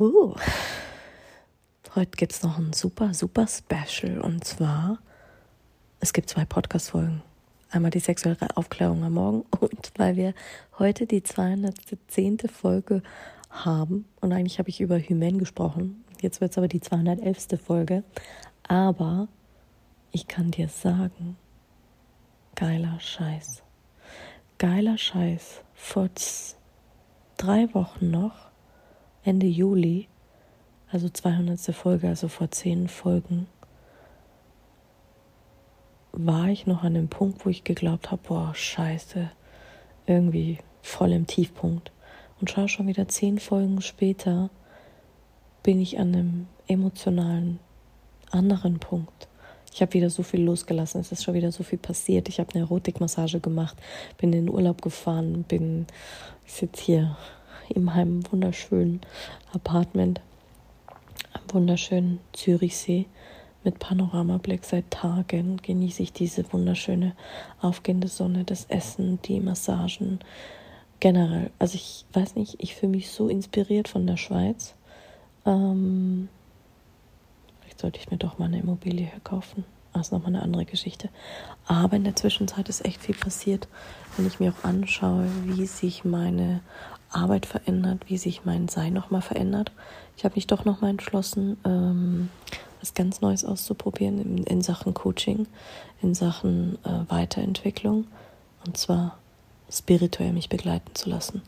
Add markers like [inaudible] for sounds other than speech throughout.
Huh. Heute gibt es noch ein super, super Special. Und zwar, es gibt zwei Podcast-Folgen. Einmal die sexuelle Aufklärung am Morgen [laughs] und weil wir heute die 210. Folge haben. Und eigentlich habe ich über Hymen gesprochen. Jetzt wird es aber die 211. Folge. Aber ich kann dir sagen, geiler Scheiß. Geiler Scheiß. Vor drei Wochen noch Ende Juli, also 200. Folge, also vor zehn Folgen, war ich noch an dem Punkt, wo ich geglaubt habe, boah, scheiße, irgendwie voll im Tiefpunkt. Und schau schon wieder zehn Folgen später, bin ich an einem emotionalen anderen Punkt. Ich habe wieder so viel losgelassen, es ist schon wieder so viel passiert. Ich habe eine Erotikmassage gemacht, bin in den Urlaub gefahren, bin, ich sitze hier in meinem wunderschönen Apartment am wunderschönen Zürichsee mit Panoramablick seit Tagen genieße ich diese wunderschöne aufgehende Sonne, das Essen, die Massagen generell. Also ich weiß nicht, ich fühle mich so inspiriert von der Schweiz. Ähm, vielleicht sollte ich mir doch mal eine Immobilie hier kaufen. Das ist nochmal eine andere Geschichte. Aber in der Zwischenzeit ist echt viel passiert, wenn ich mir auch anschaue, wie sich meine Arbeit verändert, wie sich mein Sein nochmal verändert. Ich habe mich doch nochmal entschlossen, ähm, was ganz Neues auszuprobieren in, in Sachen Coaching, in Sachen äh, Weiterentwicklung und zwar spirituell mich begleiten zu lassen.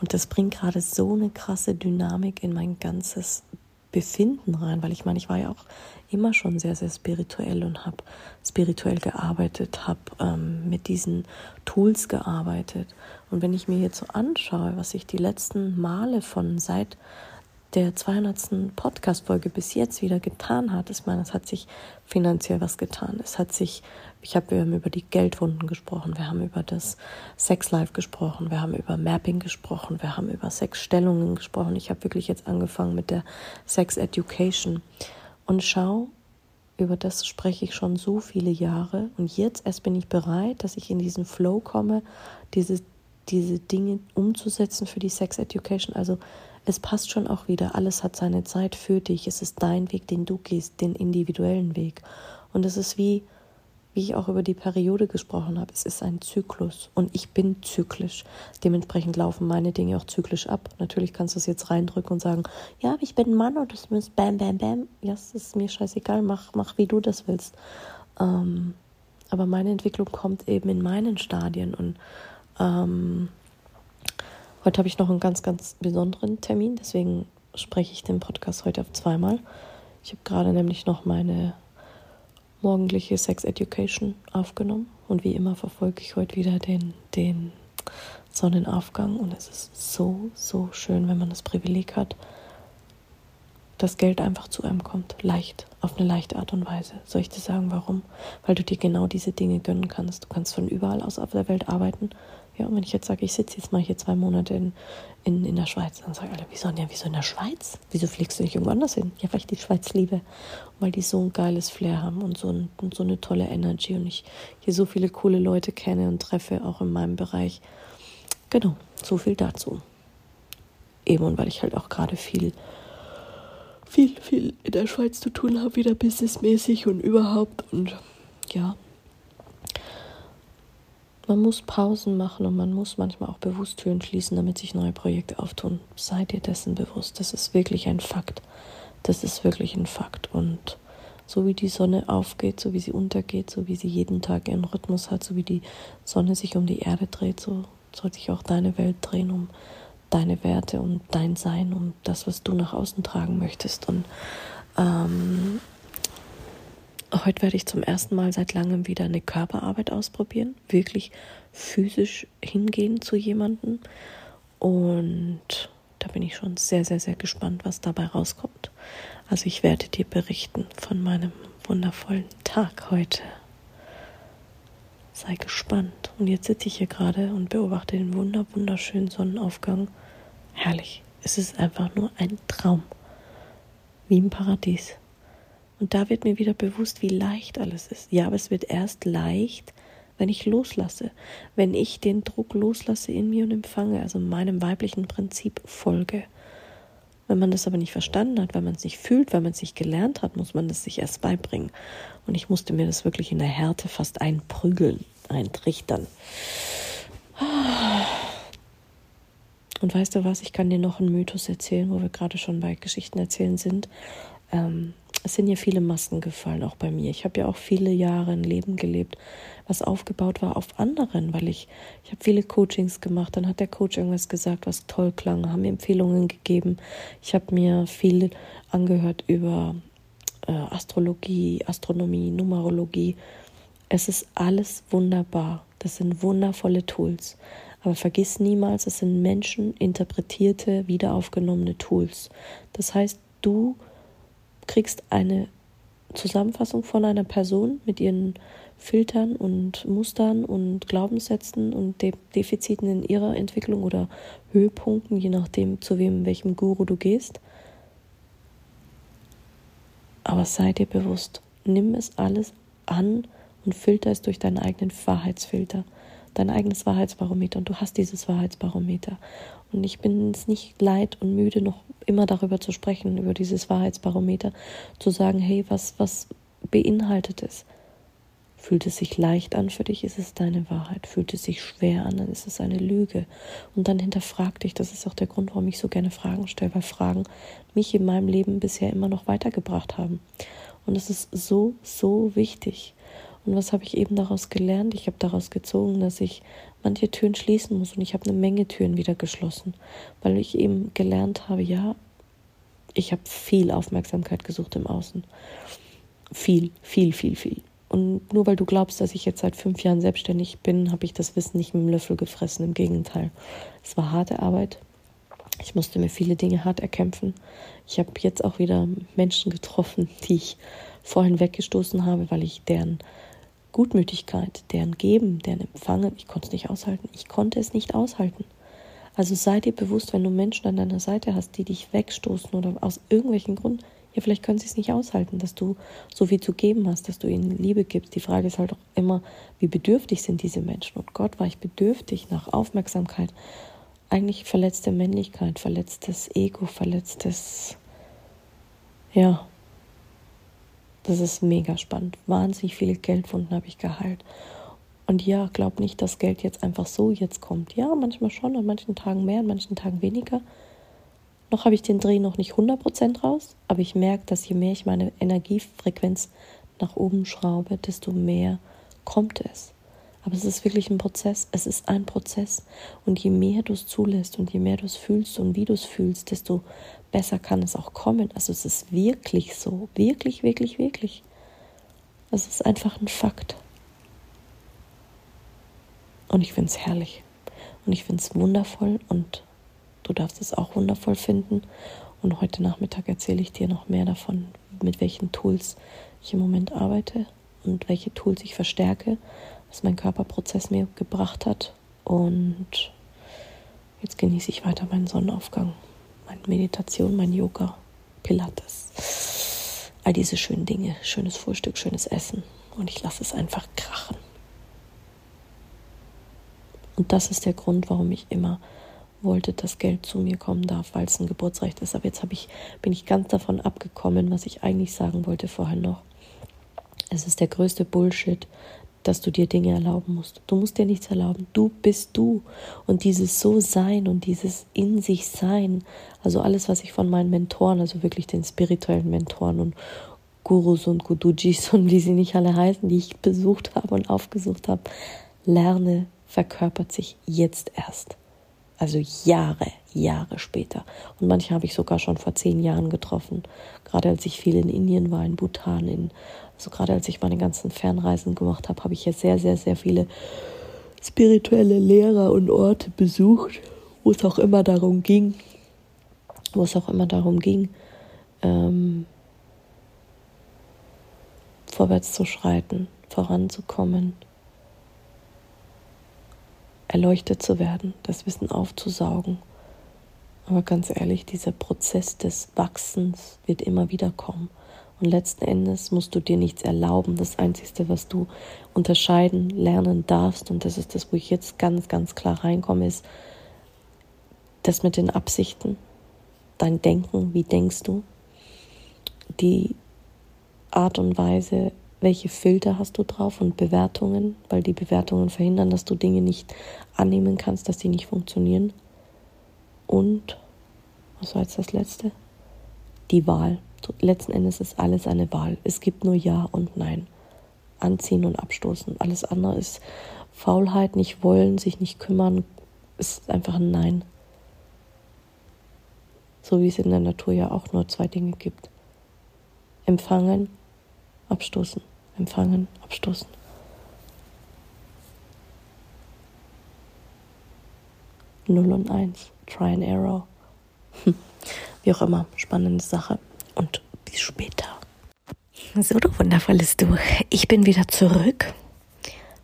Und das bringt gerade so eine krasse Dynamik in mein ganzes Befinden rein, weil ich meine, ich war ja auch immer schon sehr, sehr spirituell und habe spirituell gearbeitet, habe ähm, mit diesen Tools gearbeitet. Und wenn ich mir jetzt so anschaue, was ich die letzten Male von seit der 200. Podcast-Folge bis jetzt wieder getan hat, ich meine, es hat sich finanziell was getan. Es hat sich, ich habe, wir haben über die Geldwunden gesprochen, wir haben über das Sexlife gesprochen, wir haben über Mapping gesprochen, wir haben über Sexstellungen gesprochen. Ich habe wirklich jetzt angefangen mit der Sex Education. Und schau, über das spreche ich schon so viele Jahre. Und jetzt erst bin ich bereit, dass ich in diesen Flow komme, diese, diese Dinge umzusetzen für die Sex Education. Also es passt schon auch wieder. Alles hat seine Zeit für dich. Es ist dein Weg, den du gehst, den individuellen Weg. Und es ist wie, wie ich auch über die Periode gesprochen habe, es ist ein Zyklus und ich bin zyklisch. Dementsprechend laufen meine Dinge auch zyklisch ab. Natürlich kannst du es jetzt reindrücken und sagen, ja, ich bin ein Mann und es muss bam, bam, bam. Ja, es ist mir scheißegal, mach, mach wie du das willst. Ähm, aber meine Entwicklung kommt eben in meinen Stadien und ähm, heute habe ich noch einen ganz, ganz besonderen Termin, deswegen spreche ich den Podcast heute auf zweimal. Ich habe gerade nämlich noch meine morgendliche Sex Education aufgenommen. Und wie immer verfolge ich heute wieder den, den Sonnenaufgang. Und es ist so, so schön, wenn man das Privileg hat, dass Geld einfach zu einem kommt. Leicht, auf eine leichte Art und Weise. Soll ich dir sagen, warum? Weil du dir genau diese Dinge gönnen kannst. Du kannst von überall aus auf der Welt arbeiten ja, und wenn ich jetzt sage, ich sitze jetzt mal hier zwei Monate in, in, in der Schweiz, dann sagen alle, wieso, ja, wieso in der Schweiz? Wieso fliegst du nicht irgendwo anders hin? Ja, weil ich die Schweiz liebe. Weil die so ein geiles Flair haben und so, ein, und so eine tolle Energy und ich hier so viele coole Leute kenne und treffe, auch in meinem Bereich. Genau, so viel dazu. Eben und weil ich halt auch gerade viel, viel, viel in der Schweiz zu tun habe, wieder businessmäßig und überhaupt und ja, man muss Pausen machen und man muss manchmal auch bewusst Türen schließen, damit sich neue Projekte auftun. Sei dir dessen bewusst. Das ist wirklich ein Fakt. Das ist wirklich ein Fakt. Und so wie die Sonne aufgeht, so wie sie untergeht, so wie sie jeden Tag ihren Rhythmus hat, so wie die Sonne sich um die Erde dreht, so soll sich auch deine Welt drehen um deine Werte, um dein Sein, um das, was du nach außen tragen möchtest. Und ähm, Heute werde ich zum ersten Mal seit langem wieder eine Körperarbeit ausprobieren. Wirklich physisch hingehen zu jemandem. Und da bin ich schon sehr, sehr, sehr gespannt, was dabei rauskommt. Also ich werde dir berichten von meinem wundervollen Tag heute. Sei gespannt. Und jetzt sitze ich hier gerade und beobachte den wunder, wunderschönen Sonnenaufgang. Herrlich. Es ist einfach nur ein Traum. Wie im Paradies. Und da wird mir wieder bewusst, wie leicht alles ist. Ja, aber es wird erst leicht, wenn ich loslasse, wenn ich den Druck loslasse in mir und empfange, also meinem weiblichen Prinzip folge. Wenn man das aber nicht verstanden hat, weil man es nicht fühlt, weil man es nicht gelernt hat, muss man das sich erst beibringen. Und ich musste mir das wirklich in der Härte fast einprügeln, eintrichtern. Und weißt du was, ich kann dir noch einen Mythos erzählen, wo wir gerade schon bei Geschichten erzählen sind. Ähm, es sind ja viele Masken gefallen, auch bei mir. Ich habe ja auch viele Jahre ein Leben gelebt, was aufgebaut war auf anderen, weil ich, ich habe viele Coachings gemacht, dann hat der Coach irgendwas gesagt, was toll klang, haben mir Empfehlungen gegeben. Ich habe mir viel angehört über äh, Astrologie, Astronomie, Numerologie. Es ist alles wunderbar. Das sind wundervolle Tools. Aber vergiss niemals, es sind Menschen interpretierte, wiederaufgenommene Tools. Das heißt, du kriegst eine Zusammenfassung von einer Person mit ihren Filtern und Mustern und Glaubenssätzen und De Defiziten in ihrer Entwicklung oder Höhepunkten, je nachdem, zu wem, welchem Guru du gehst. Aber sei dir bewusst, nimm es alles an und filter es durch deinen eigenen Wahrheitsfilter dein eigenes Wahrheitsbarometer und du hast dieses Wahrheitsbarometer. Und ich bin es nicht leid und müde, noch immer darüber zu sprechen, über dieses Wahrheitsbarometer, zu sagen, hey, was, was beinhaltet es? Fühlt es sich leicht an für dich, ist es deine Wahrheit. Fühlt es sich schwer an, dann ist es eine Lüge. Und dann hinterfrag dich. Das ist auch der Grund, warum ich so gerne Fragen stelle, weil Fragen mich in meinem Leben bisher immer noch weitergebracht haben. Und es ist so, so wichtig. Und was habe ich eben daraus gelernt? Ich habe daraus gezogen, dass ich manche Türen schließen muss und ich habe eine Menge Türen wieder geschlossen, weil ich eben gelernt habe, ja, ich habe viel Aufmerksamkeit gesucht im Außen. Viel, viel, viel, viel. Und nur weil du glaubst, dass ich jetzt seit fünf Jahren selbstständig bin, habe ich das Wissen nicht mit dem Löffel gefressen. Im Gegenteil. Es war harte Arbeit. Ich musste mir viele Dinge hart erkämpfen. Ich habe jetzt auch wieder Menschen getroffen, [laughs] die ich vorhin weggestoßen habe, weil ich deren Gutmütigkeit, deren Geben, deren Empfangen, ich konnte es nicht aushalten. Ich konnte es nicht aushalten. Also sei dir bewusst, wenn du Menschen an deiner Seite hast, die dich wegstoßen oder aus irgendwelchen Gründen, ja, vielleicht können sie es nicht aushalten, dass du so viel zu geben hast, dass du ihnen Liebe gibst. Die Frage ist halt auch immer, wie bedürftig sind diese Menschen? Und Gott war ich bedürftig nach Aufmerksamkeit. Eigentlich verletzte Männlichkeit, verletztes Ego, verletztes, ja, das ist mega spannend. Wahnsinnig viele Geldwunden habe ich geheilt. Und ja, glaub nicht, dass Geld jetzt einfach so jetzt kommt. Ja, manchmal schon, an manchen Tagen mehr, an manchen Tagen weniger. Noch habe ich den Dreh noch nicht 100% raus, aber ich merke, dass je mehr ich meine Energiefrequenz nach oben schraube, desto mehr kommt es. Aber es ist wirklich ein Prozess. Es ist ein Prozess. Und je mehr du es zulässt und je mehr du es fühlst und wie du es fühlst, desto besser kann es auch kommen. Also es ist wirklich so. Wirklich, wirklich, wirklich. Es ist einfach ein Fakt. Und ich finde es herrlich. Und ich finde es wundervoll. Und du darfst es auch wundervoll finden. Und heute Nachmittag erzähle ich dir noch mehr davon, mit welchen Tools ich im Moment arbeite und welche Tools ich verstärke was mein Körperprozess mir gebracht hat. Und jetzt genieße ich weiter meinen Sonnenaufgang, meine Meditation, mein Yoga, Pilates. All diese schönen Dinge, schönes Frühstück, schönes Essen. Und ich lasse es einfach krachen. Und das ist der Grund, warum ich immer wollte, dass Geld zu mir kommen darf, weil es ein Geburtsrecht ist. Aber jetzt ich, bin ich ganz davon abgekommen, was ich eigentlich sagen wollte vorher noch. Es ist der größte Bullshit, dass du dir Dinge erlauben musst. Du musst dir nichts erlauben. Du bist du. Und dieses So-Sein und dieses In sich Sein, also alles, was ich von meinen Mentoren, also wirklich den spirituellen Mentoren und Gurus und Gudujis und wie sie nicht alle heißen, die ich besucht habe und aufgesucht habe, lerne, verkörpert sich jetzt erst. Also Jahre, Jahre später. Und manche habe ich sogar schon vor zehn Jahren getroffen. Gerade als ich viel in Indien war, in Bhutan, in also gerade als ich meine ganzen Fernreisen gemacht habe, habe ich ja sehr, sehr, sehr viele spirituelle Lehrer und Orte besucht, wo es auch immer darum ging, wo es auch immer darum ging, ähm, vorwärts zu schreiten, voranzukommen, erleuchtet zu werden, das Wissen aufzusaugen. Aber ganz ehrlich, dieser Prozess des Wachsens wird immer wieder kommen. Und letzten Endes musst du dir nichts erlauben. Das Einzige, was du unterscheiden, lernen darfst, und das ist das, wo ich jetzt ganz, ganz klar reinkomme, ist das mit den Absichten, dein Denken, wie denkst du, die Art und Weise, welche Filter hast du drauf und Bewertungen, weil die Bewertungen verhindern, dass du Dinge nicht annehmen kannst, dass die nicht funktionieren. Und, was war jetzt das letzte? Die Wahl. Letzten Endes ist alles eine Wahl. Es gibt nur Ja und Nein. Anziehen und abstoßen. Alles andere ist Faulheit, nicht wollen, sich nicht kümmern, ist einfach ein Nein. So wie es in der Natur ja auch nur zwei Dinge gibt. Empfangen, abstoßen. Empfangen, abstoßen. Null und eins. Try and error. [laughs] Wie auch immer, spannende Sache und bis später. So, du wundervolles Du. Ich bin wieder zurück.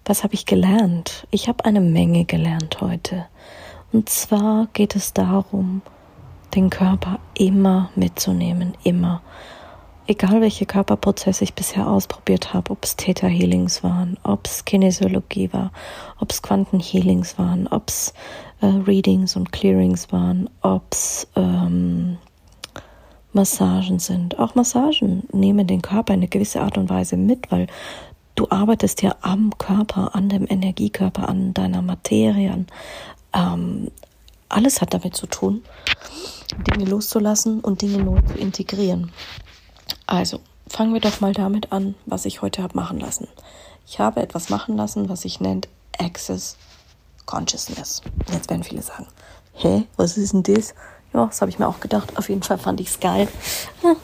Was habe ich gelernt? Ich habe eine Menge gelernt heute. Und zwar geht es darum, den Körper immer mitzunehmen, immer. Egal welche Körperprozesse ich bisher ausprobiert habe, ob es Theta Healings waren, ob es Kinesiologie war, ob es Quantenhealings waren, ob es äh, Readings und Clearings waren, ob es ähm, Massagen sind. Auch Massagen nehmen den Körper in eine gewisse Art und Weise mit, weil du arbeitest ja am Körper, an dem Energiekörper, an deiner Materie. Ähm, alles hat damit zu tun, Dinge loszulassen und Dinge neu zu integrieren. Also, fangen wir doch mal damit an, was ich heute habe machen lassen. Ich habe etwas machen lassen, was sich nennt Access Consciousness. Jetzt werden viele sagen, hä, was ist denn das? Ja, das habe ich mir auch gedacht. Auf jeden Fall fand ich es geil. [laughs]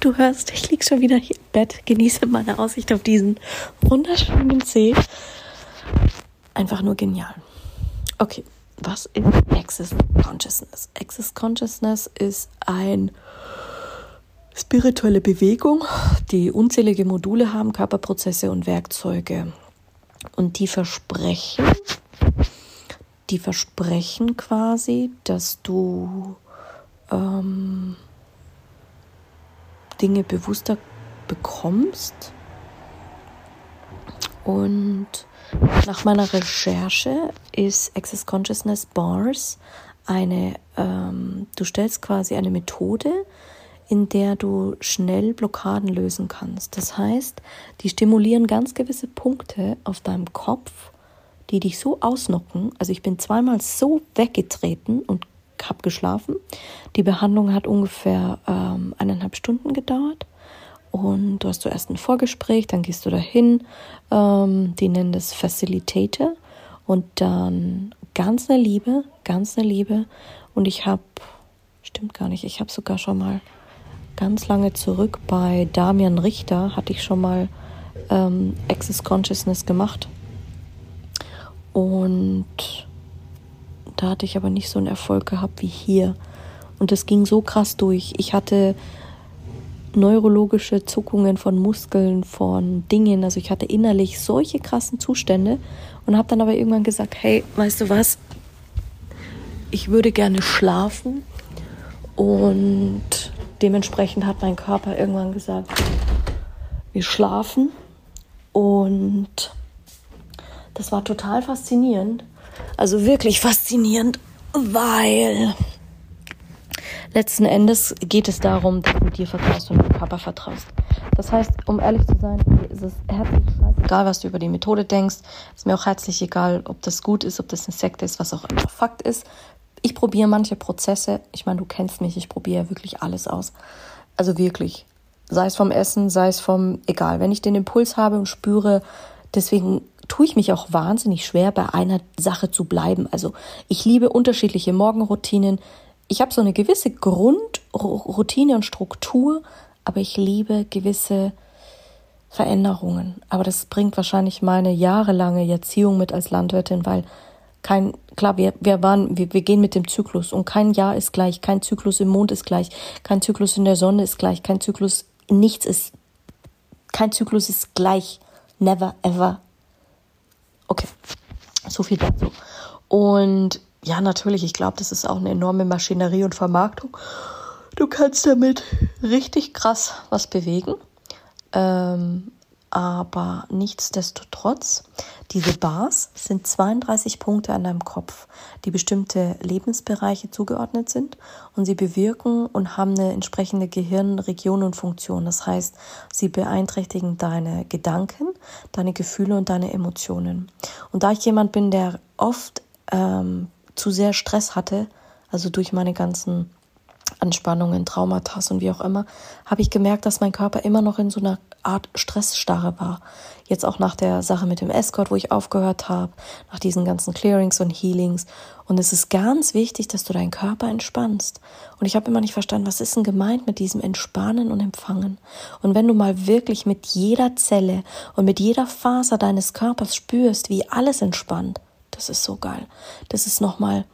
Du hörst, ich liege schon wieder hier im Bett, genieße meine Aussicht auf diesen wunderschönen See. Einfach nur genial. Okay, was ist Access Consciousness? Access Consciousness ist eine spirituelle Bewegung, die unzählige Module haben, Körperprozesse und Werkzeuge. Und die versprechen, die versprechen quasi, dass du ähm, Dinge bewusster bekommst. Und nach meiner Recherche ist Access Consciousness Bars eine, ähm, du stellst quasi eine Methode, in der du schnell Blockaden lösen kannst. Das heißt, die stimulieren ganz gewisse Punkte auf deinem Kopf die dich so ausnocken. Also ich bin zweimal so weggetreten und habe geschlafen. Die Behandlung hat ungefähr ähm, eineinhalb Stunden gedauert. Und du hast zuerst ein Vorgespräch, dann gehst du dahin. Ähm, die nennen das Facilitator. Und dann ganz eine Liebe, ganz eine Liebe. Und ich habe, stimmt gar nicht, ich habe sogar schon mal ganz lange zurück bei Damian Richter, hatte ich schon mal ähm, Access Consciousness gemacht. Und da hatte ich aber nicht so einen Erfolg gehabt wie hier. Und das ging so krass durch. Ich hatte neurologische Zuckungen von Muskeln, von Dingen. Also ich hatte innerlich solche krassen Zustände und habe dann aber irgendwann gesagt, hey, weißt du was? Ich würde gerne schlafen. Und dementsprechend hat mein Körper irgendwann gesagt, wir schlafen. Und das war total faszinierend. Also wirklich faszinierend, weil letzten Endes geht es darum, dass du dir vertraust und dem Körper vertraust. Das heißt, um ehrlich zu sein, ist es herzlich scheißegal, was du über die Methode denkst. Ist mir auch herzlich egal, ob das gut ist, ob das eine Sekte ist, was auch immer. Fakt ist, ich probiere manche Prozesse. Ich meine, du kennst mich, ich probiere wirklich alles aus. Also wirklich. Sei es vom Essen, sei es vom, egal. Wenn ich den Impuls habe und spüre, deswegen tue ich mich auch wahnsinnig schwer, bei einer Sache zu bleiben. Also ich liebe unterschiedliche Morgenroutinen. Ich habe so eine gewisse Grundroutine und Struktur, aber ich liebe gewisse Veränderungen. Aber das bringt wahrscheinlich meine jahrelange Erziehung mit als Landwirtin, weil kein, klar, wir, wir waren, wir, wir gehen mit dem Zyklus und kein Jahr ist gleich, kein Zyklus im Mond ist gleich, kein Zyklus in der Sonne ist gleich, kein Zyklus, nichts ist, kein Zyklus ist gleich. Never, ever. Okay, so viel dazu. Und ja, natürlich, ich glaube, das ist auch eine enorme Maschinerie und Vermarktung. Du kannst damit richtig krass was bewegen. Ähm, aber nichtsdestotrotz, diese Bars sind 32 Punkte an deinem Kopf, die bestimmte Lebensbereiche zugeordnet sind und sie bewirken und haben eine entsprechende Gehirnregion und Funktion. Das heißt, sie beeinträchtigen deine Gedanken, deine Gefühle und deine Emotionen. Und da ich jemand bin, der oft ähm, zu sehr Stress hatte, also durch meine ganzen Anspannungen, Traumata und wie auch immer, habe ich gemerkt, dass mein Körper immer noch in so einer Art Stressstarre war. Jetzt auch nach der Sache mit dem Escort, wo ich aufgehört habe, nach diesen ganzen Clearings und Healings. Und es ist ganz wichtig, dass du deinen Körper entspannst. Und ich habe immer nicht verstanden, was ist denn gemeint mit diesem Entspannen und Empfangen? Und wenn du mal wirklich mit jeder Zelle und mit jeder Faser deines Körpers spürst, wie alles entspannt, das ist so geil. Das ist nochmal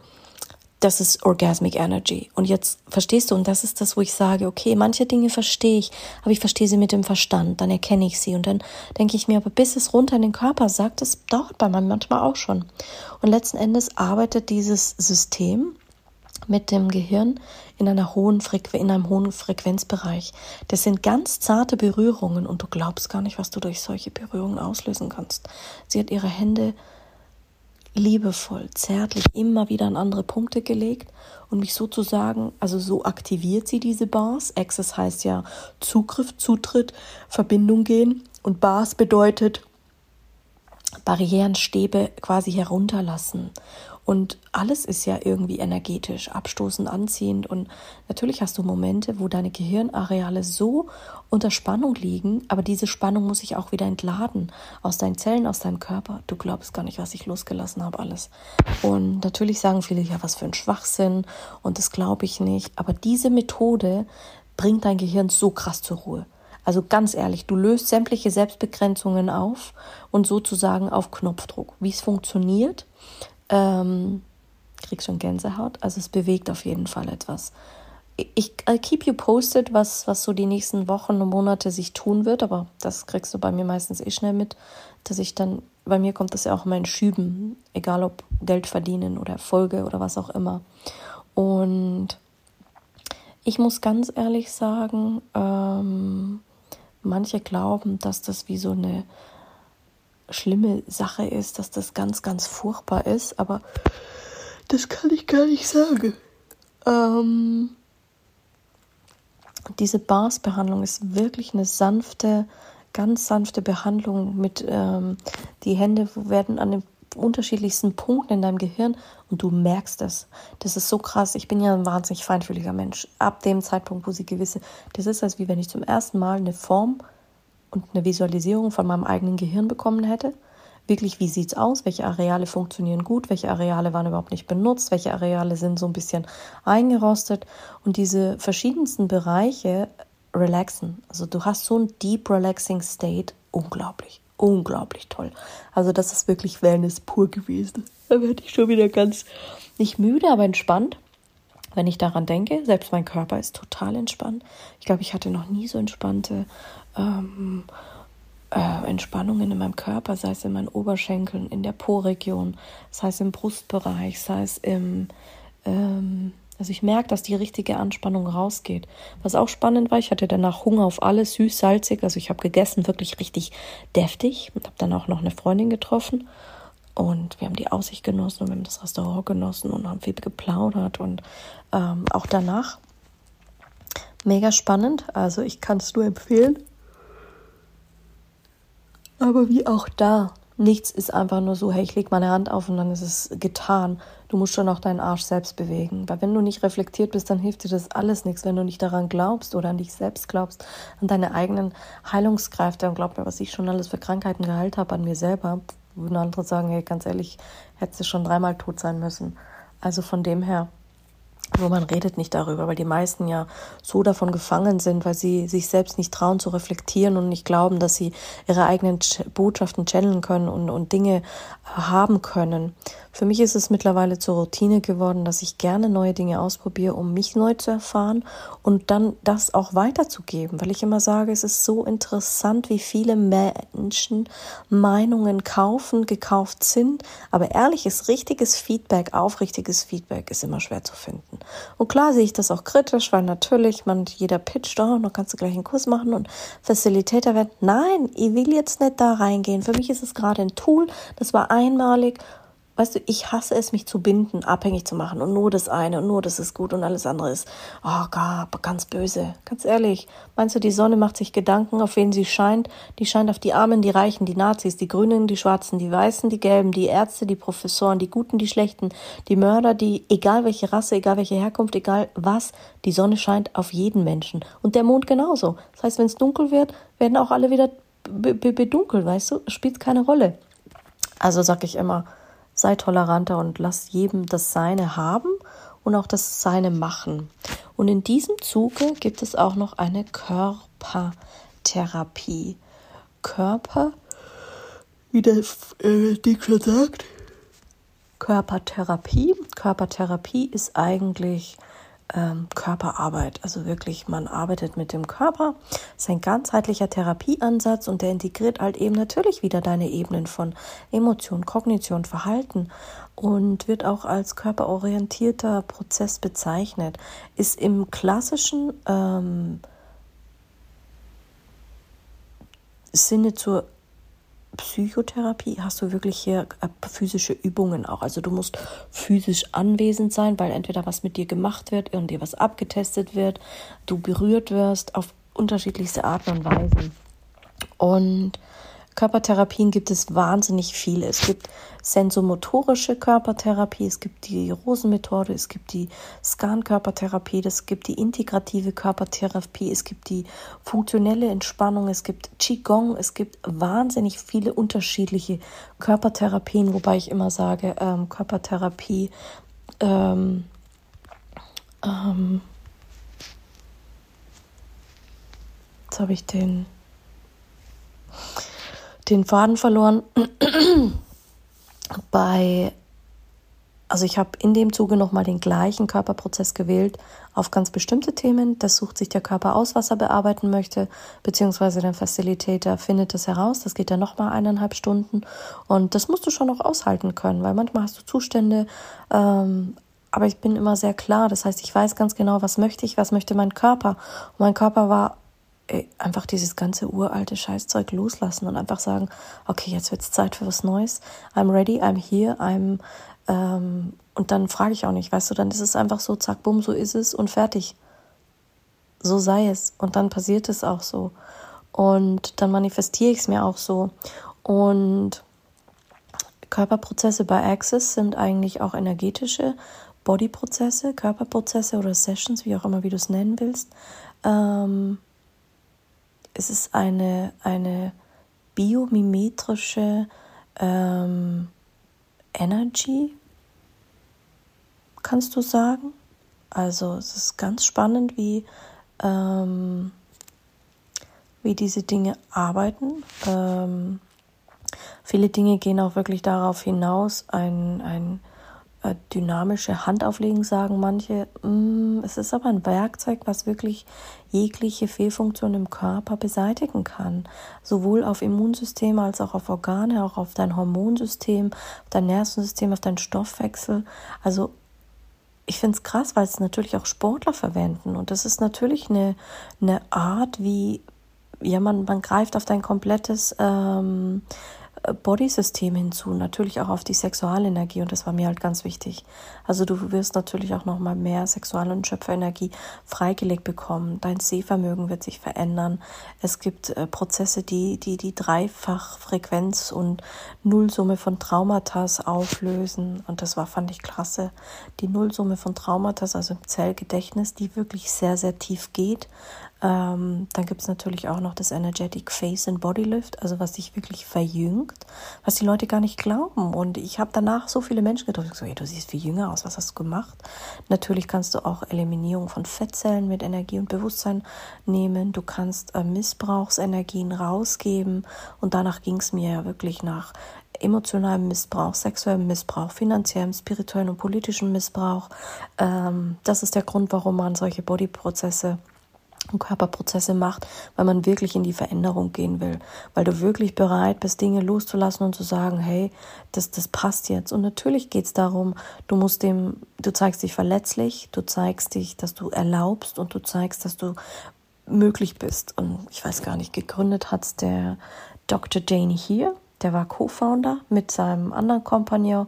das ist Orgasmic Energy. Und jetzt verstehst du, und das ist das, wo ich sage, okay, manche Dinge verstehe ich, aber ich verstehe sie mit dem Verstand, dann erkenne ich sie und dann denke ich mir, aber bis es runter in den Körper sagt, das dauert bei mir manchmal auch schon. Und letzten Endes arbeitet dieses System mit dem Gehirn in, einer hohen in einem hohen Frequenzbereich. Das sind ganz zarte Berührungen und du glaubst gar nicht, was du durch solche Berührungen auslösen kannst. Sie hat ihre Hände liebevoll, zärtlich immer wieder an andere Punkte gelegt und mich sozusagen, also so aktiviert sie diese Bars. Access heißt ja Zugriff, Zutritt, Verbindung gehen und Bars bedeutet Barrieren, Stäbe quasi herunterlassen. Und alles ist ja irgendwie energetisch, abstoßend, anziehend. Und natürlich hast du Momente, wo deine Gehirnareale so unter Spannung liegen, aber diese Spannung muss sich auch wieder entladen aus deinen Zellen, aus deinem Körper. Du glaubst gar nicht, was ich losgelassen habe, alles. Und natürlich sagen viele, ja, was für ein Schwachsinn. Und das glaube ich nicht. Aber diese Methode bringt dein Gehirn so krass zur Ruhe. Also ganz ehrlich, du löst sämtliche Selbstbegrenzungen auf und sozusagen auf Knopfdruck. Wie es funktioniert, ähm, krieg schon Gänsehaut. Also es bewegt auf jeden Fall etwas. Ich I'll keep you posted, was, was so die nächsten Wochen und Monate sich tun wird, aber das kriegst du bei mir meistens eh schnell mit, dass ich dann, bei mir kommt das ja auch immer in Schüben, egal ob Geld verdienen oder Erfolge oder was auch immer. Und ich muss ganz ehrlich sagen, ähm, manche glauben, dass das wie so eine schlimme Sache ist, dass das ganz, ganz furchtbar ist, aber das kann ich gar nicht sagen. Ähm, diese Bars-Behandlung ist wirklich eine sanfte, ganz sanfte Behandlung mit ähm, die Hände werden an den unterschiedlichsten Punkten in deinem Gehirn und du merkst es. Das ist so krass. Ich bin ja ein wahnsinnig feinfühliger Mensch. Ab dem Zeitpunkt, wo sie gewisse, das ist, als wie wenn ich zum ersten Mal eine Form und eine Visualisierung von meinem eigenen Gehirn bekommen hätte. Wirklich, wie sieht es aus? Welche Areale funktionieren gut? Welche Areale waren überhaupt nicht benutzt? Welche Areale sind so ein bisschen eingerostet? Und diese verschiedensten Bereiche relaxen. Also du hast so ein deep relaxing State. Unglaublich. Unglaublich toll. Also das ist wirklich Wellness pur gewesen. Da werde ich schon wieder ganz nicht müde, aber entspannt wenn ich daran denke. Selbst mein Körper ist total entspannt. Ich glaube, ich hatte noch nie so entspannte ähm, äh, Entspannungen in meinem Körper, sei es in meinen Oberschenkeln, in der Po-Region, sei es im Brustbereich, sei es im, ähm, also ich merke, dass die richtige Anspannung rausgeht. Was auch spannend war, ich hatte danach Hunger auf alles, süß, salzig, also ich habe gegessen, wirklich richtig deftig und habe dann auch noch eine Freundin getroffen und wir haben die Aussicht genossen und wir haben das Restaurant genossen und haben viel geplaudert und ähm, auch danach mega spannend, also ich kann es nur empfehlen. Aber wie auch da, nichts ist einfach nur so, hey, ich lege meine Hand auf und dann ist es getan. Du musst schon auch deinen Arsch selbst bewegen. Weil wenn du nicht reflektiert bist, dann hilft dir das alles nichts, wenn du nicht daran glaubst oder an dich selbst glaubst, an deine eigenen Heilungskräfte. Und glaub mir, was ich schon alles für Krankheiten geheilt habe an mir selber, würden andere sagen, hey, ganz ehrlich, hättest du schon dreimal tot sein müssen. Also von dem her, nur man redet nicht darüber, weil die meisten ja so davon gefangen sind, weil sie sich selbst nicht trauen zu reflektieren und nicht glauben, dass sie ihre eigenen Botschaften channeln können und, und Dinge haben können. Für mich ist es mittlerweile zur Routine geworden, dass ich gerne neue Dinge ausprobiere, um mich neu zu erfahren und dann das auch weiterzugeben, weil ich immer sage, es ist so interessant, wie viele Menschen Meinungen kaufen, gekauft sind, aber ehrliches, richtiges Feedback, aufrichtiges Feedback ist immer schwer zu finden. Und klar sehe ich das auch kritisch, weil natürlich man jeder pitcht, oh, dann kannst du gleich einen Kurs machen und Facilitator werden. Nein, ich will jetzt nicht da reingehen. Für mich ist es gerade ein Tool, das war einmalig Weißt du, ich hasse es, mich zu binden, abhängig zu machen und nur das eine und nur das ist gut und alles andere ist, oh Gott, ganz böse. Ganz ehrlich, meinst du, die Sonne macht sich Gedanken, auf wen sie scheint? Die scheint auf die Armen, die Reichen, die Nazis, die Grünen, die Schwarzen, die Weißen, die Gelben, die Ärzte, die Professoren, die Guten, die Schlechten, die Mörder, die, egal welche Rasse, egal welche Herkunft, egal was, die Sonne scheint auf jeden Menschen. Und der Mond genauso. Das heißt, wenn es dunkel wird, werden auch alle wieder bedunkelt, weißt du? Spielt keine Rolle. Also sag ich immer, sei toleranter und lass jedem das Seine haben und auch das Seine machen. Und in diesem Zuge gibt es auch noch eine Körpertherapie. Körper, wie der äh, Dick schon sagt, Körpertherapie. Körpertherapie ist eigentlich ähm, Körperarbeit. Also wirklich, man arbeitet mit dem Körper. Das ist ein ganzheitlicher Therapieansatz und der integriert halt eben natürlich wieder deine Ebenen von Emotion, Kognition, Verhalten und wird auch als körperorientierter Prozess bezeichnet. Ist im klassischen ähm, Sinne zur Psychotherapie hast du wirklich hier äh, physische Übungen auch. Also du musst physisch anwesend sein, weil entweder was mit dir gemacht wird, irgendwie was abgetestet wird, du berührt wirst auf unterschiedlichste Arten und Weisen. Und Körpertherapien gibt es wahnsinnig viele. Es gibt sensomotorische Körpertherapie, es gibt die Rosenmethode, es gibt die Scan-Körpertherapie, es gibt die integrative Körpertherapie, es gibt die funktionelle Entspannung, es gibt Qigong, es gibt wahnsinnig viele unterschiedliche Körpertherapien, wobei ich immer sage, ähm, Körpertherapie, ähm, ähm, jetzt habe ich den den Faden verloren. [clears throat] Bei, also ich habe in dem Zuge nochmal den gleichen Körperprozess gewählt auf ganz bestimmte Themen. Das sucht sich der Körper aus, was er bearbeiten möchte, beziehungsweise der Facilitator findet das heraus. Das geht dann nochmal eineinhalb Stunden und das musst du schon noch aushalten können, weil manchmal hast du Zustände, ähm, aber ich bin immer sehr klar. Das heißt, ich weiß ganz genau, was möchte ich, was möchte mein Körper. Und mein Körper war ey, einfach dieses ganze uralte Scheißzeug loslassen und einfach sagen, okay, jetzt wird es Zeit für was Neues. I'm ready, I'm here, I'm ähm, und dann frage ich auch nicht, weißt du, dann ist es einfach so, zack, bumm, so ist es und fertig. So sei es. Und dann passiert es auch so. Und dann manifestiere ich es mir auch so. Und Körperprozesse bei Access sind eigentlich auch energetische Bodyprozesse, Körperprozesse oder Sessions, wie auch immer, wie du es nennen willst. Ähm, es ist eine, eine biomimetrische ähm, Energy, kannst du sagen. Also es ist ganz spannend, wie, ähm, wie diese Dinge arbeiten. Ähm, viele Dinge gehen auch wirklich darauf hinaus, ein, ein dynamische Hand auflegen, sagen manche. Mm, es ist aber ein Werkzeug, was wirklich jegliche Fehlfunktion im Körper beseitigen kann. Sowohl auf Immunsystem als auch auf Organe, auch auf dein Hormonsystem, auf dein Nervensystem, auf deinen Stoffwechsel. Also ich finde es krass, weil es natürlich auch Sportler verwenden. Und das ist natürlich eine, eine Art, wie ja, man, man greift auf dein komplettes ähm, Bodysystem hinzu, natürlich auch auf die Sexualenergie und das war mir halt ganz wichtig. Also du wirst natürlich auch nochmal mehr Sexual- und Schöpferenergie freigelegt bekommen. Dein Sehvermögen wird sich verändern. Es gibt äh, Prozesse, die, die die Dreifachfrequenz und Nullsumme von Traumata auflösen und das war, fand ich klasse. Die Nullsumme von Traumata, also im Zellgedächtnis, die wirklich sehr, sehr tief geht Ähm, dann gibt es natürlich auch noch das Energetic Face and Body Lift, also was dich wirklich verjüngt, was die Leute gar nicht glauben. Und ich habe danach so viele Menschen getroffen, so, hey, du siehst viel jünger aus, was hast du gemacht? Natürlich kannst du auch Eliminierung von Fettzellen mit Energie und Bewusstsein nehmen. Du kannst äh, Missbrauchsenergien rausgeben. Und danach ging es mir ja wirklich nach emotionalem Missbrauch, sexuellem Missbrauch, finanziellem, spirituellem und politischem Missbrauch. Ähm, das ist der Grund, warum man solche Bodyprozesse und Körperprozesse macht, weil man wirklich in die Veränderung gehen will, weil du wirklich bereit bist, Dinge loszulassen und zu sagen, hey, das, das passt jetzt. Und natürlich geht es darum, du musst dem, du zeigst dich verletzlich, du zeigst dich, dass du erlaubst und du zeigst, dass du möglich bist. Und ich weiß gar nicht, gegründet hat der Dr. Jane hier, der war Co-Founder mit seinem anderen Kompagnon.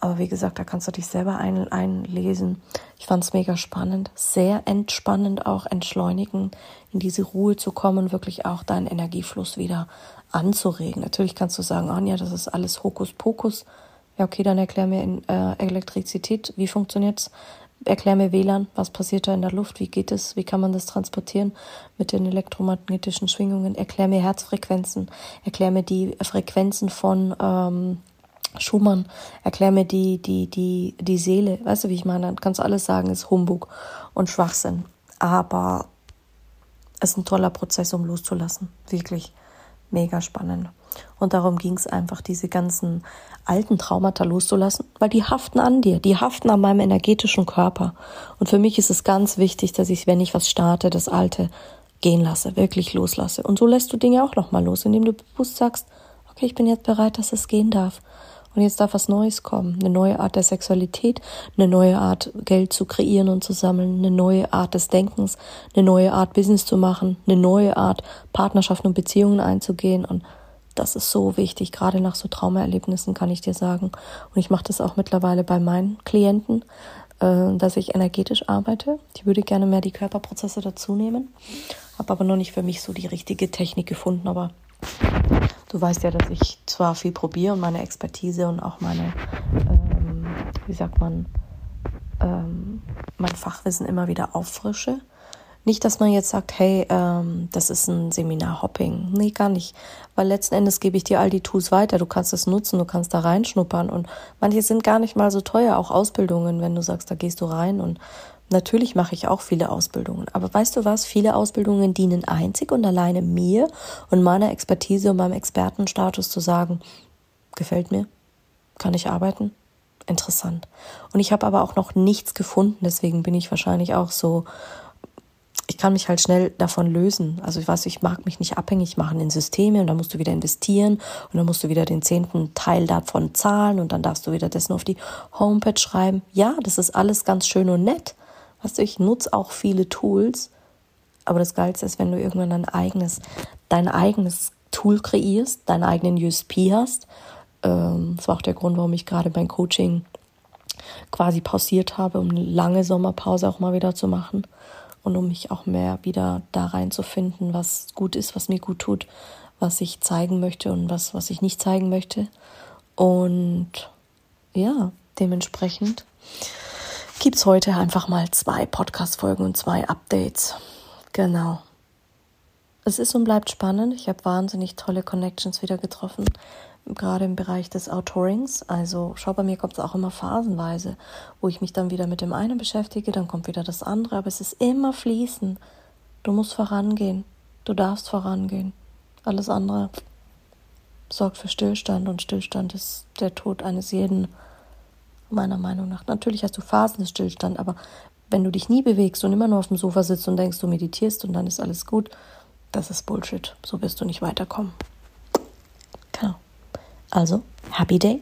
Aber wie gesagt, da kannst du dich selber ein, einlesen. Ich fand es mega spannend, sehr entspannend, auch entschleunigen, in diese Ruhe zu kommen, wirklich auch deinen Energiefluss wieder anzuregen. Natürlich kannst du sagen, Anja, das ist alles Hokuspokus. Ja, okay, dann erklär mir in äh, Elektrizität, wie funktioniert's? Erklär mir WLAN, was passiert da in der Luft, wie geht es, wie kann man das transportieren mit den elektromagnetischen Schwingungen. Erklär mir Herzfrequenzen, erklär mir die Frequenzen von ähm, Schumann, erklär mir die, die, die, die Seele. Weißt du, wie ich meine? Dann kannst du alles sagen, ist Humbug und Schwachsinn. Aber es ist ein toller Prozess, um loszulassen. Wirklich mega spannend. Und darum ging es einfach, diese ganzen alten Traumata loszulassen, weil die haften an dir, die haften an meinem energetischen Körper. Und für mich ist es ganz wichtig, dass ich, wenn ich was starte, das Alte gehen lasse, wirklich loslasse. Und so lässt du Dinge auch nochmal los, indem du bewusst sagst, okay, ich bin jetzt bereit, dass es gehen darf. Und jetzt darf was Neues kommen, eine neue Art der Sexualität, eine neue Art Geld zu kreieren und zu sammeln, eine neue Art des Denkens, eine neue Art Business zu machen, eine neue Art Partnerschaften und Beziehungen einzugehen und das ist so wichtig, gerade nach so Traumaerlebnissen kann ich dir sagen. Und ich mache das auch mittlerweile bei meinen Klienten, äh, dass ich energetisch arbeite. Ich würde gerne mehr die Körperprozesse dazu nehmen, habe aber noch nicht für mich so die richtige Technik gefunden. Aber du weißt ja, dass ich zwar viel probiere und meine Expertise und auch meine, ähm, wie sagt man, ähm, mein Fachwissen immer wieder auffrische. Nicht, dass man jetzt sagt, hey, ähm, das ist ein Seminar-Hopping. Nee, gar nicht. Weil letzten Endes gebe ich dir all die Tools weiter. Du kannst es nutzen, du kannst da reinschnuppern. Und manche sind gar nicht mal so teuer, auch Ausbildungen, wenn du sagst, da gehst du rein. Und natürlich mache ich auch viele Ausbildungen. Aber weißt du was? Viele Ausbildungen dienen einzig und alleine mir und meiner Expertise und meinem Expertenstatus zu sagen, gefällt mir, kann ich arbeiten, interessant. Und ich habe aber auch noch nichts gefunden, deswegen bin ich wahrscheinlich auch so ich kann mich halt schnell davon lösen. Also ich weiß, ich mag mich nicht abhängig machen in Systeme und dann musst du wieder investieren und dann musst du wieder den zehnten Teil davon zahlen und dann darfst du wieder das nur auf die Homepage schreiben. Ja, das ist alles ganz schön und nett. Weißt du, ich nutze auch viele Tools, aber das Geilste ist, wenn du irgendwann dein eigenes, dein eigenes Tool kreierst, deinen eigenen USP hast. Ähm, das war auch der Grund, warum ich gerade mein Coaching quasi pausiert habe, um eine lange Sommerpause auch mal wieder zu machen und um mich auch mehr wieder da reinzufinden, was gut ist, was mir gut tut, was ich zeigen möchte und was, was ich nicht zeigen möchte. Und ja, dementsprechend gibt es heute einfach mal zwei Podcast-Folgen und zwei Updates. Genau. Es ist und bleibt spannend. Ich habe wahnsinnig tolle Connections wieder getroffen gerade im Bereich des Autorings. Also schau, bei mir kommt es auch immer phasenweise, wo ich mich dann wieder mit dem einen beschäftige, dann kommt wieder das andere, aber es ist immer fließen. Du musst vorangehen, du darfst vorangehen. Alles andere sorgt für Stillstand und Stillstand ist der Tod eines jeden, meiner Meinung nach. Natürlich hast du Phasen des Stillstands, aber wenn du dich nie bewegst und immer nur auf dem Sofa sitzt und denkst, du meditierst und dann ist alles gut, das ist Bullshit. So wirst du nicht weiterkommen. Genau. Also, happy day